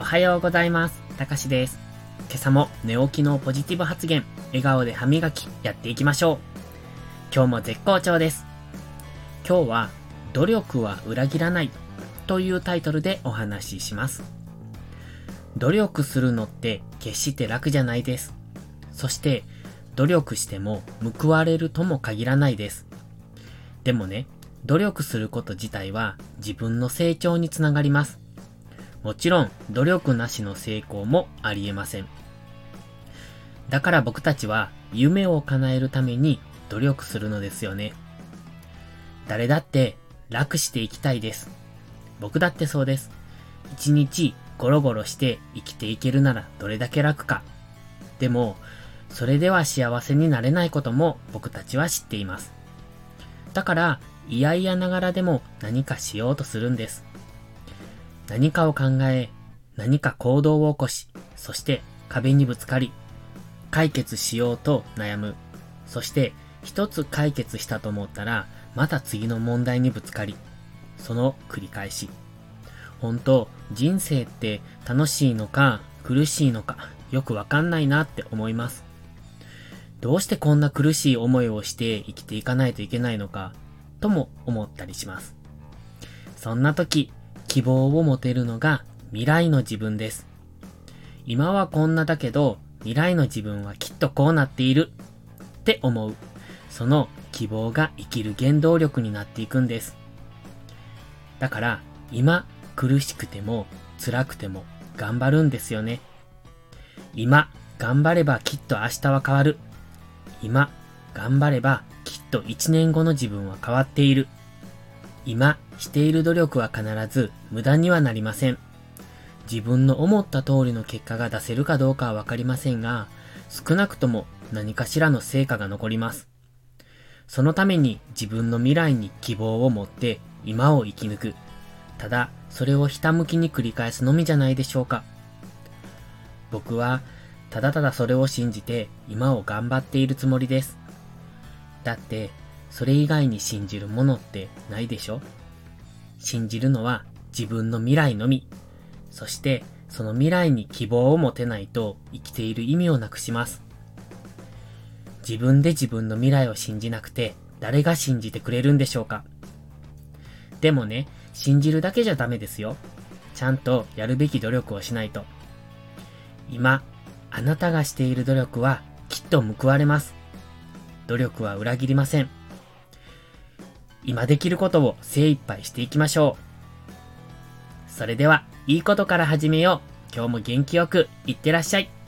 おはようございます。たかしです。今朝も寝起きのポジティブ発言、笑顔で歯磨きやっていきましょう。今日も絶好調です。今日は、努力は裏切らないというタイトルでお話しします。努力するのって決して楽じゃないです。そして、努力しても報われるとも限らないです。でもね、努力すること自体は自分の成長につながります。もちろん、努力なしの成功もありえません。だから僕たちは夢を叶えるために努力するのですよね。誰だって楽していきたいです。僕だってそうです。一日ゴロゴロして生きていけるならどれだけ楽か。でも、それでは幸せになれないことも僕たちは知っています。だから、嫌々ながらでも何かしようとするんです。何かを考え、何か行動を起こし、そして壁にぶつかり、解決しようと悩む。そして一つ解決したと思ったら、また次の問題にぶつかり、その繰り返し。本当、人生って楽しいのか苦しいのかよくわかんないなって思います。どうしてこんな苦しい思いをして生きていかないといけないのかとも思ったりします。そんな時、希望を持てるのが未来の自分です。今はこんなだけど、未来の自分はきっとこうなっているって思う。その希望が生きる原動力になっていくんです。だから、今苦しくても辛くても頑張るんですよね。今頑張ればきっと明日は変わる。今頑張ればきっと一年後の自分は変わっている。今している努力は必ず無駄にはなりません。自分の思った通りの結果が出せるかどうかはわかりませんが、少なくとも何かしらの成果が残ります。そのために自分の未来に希望を持って今を生き抜く。ただ、それをひたむきに繰り返すのみじゃないでしょうか。僕は、ただただそれを信じて今を頑張っているつもりです。だって、それ以外に信じるものってないでしょ？信じるのは自分の未来のみ。そして、その未来に希望を持てないと生きている意味をなくします。自分で自分の未来を信じなくて誰が信じてくれるんでしょうか？でもね、信じるだけじゃダメですよ。ちゃんとやるべき努力をしないと。今、あなたがしている努力はきっと報われます。努力は裏切りません。今できることを精一杯していきましょう。それでは、いいことから始めよう。今日も元気よく、いってらっしゃい。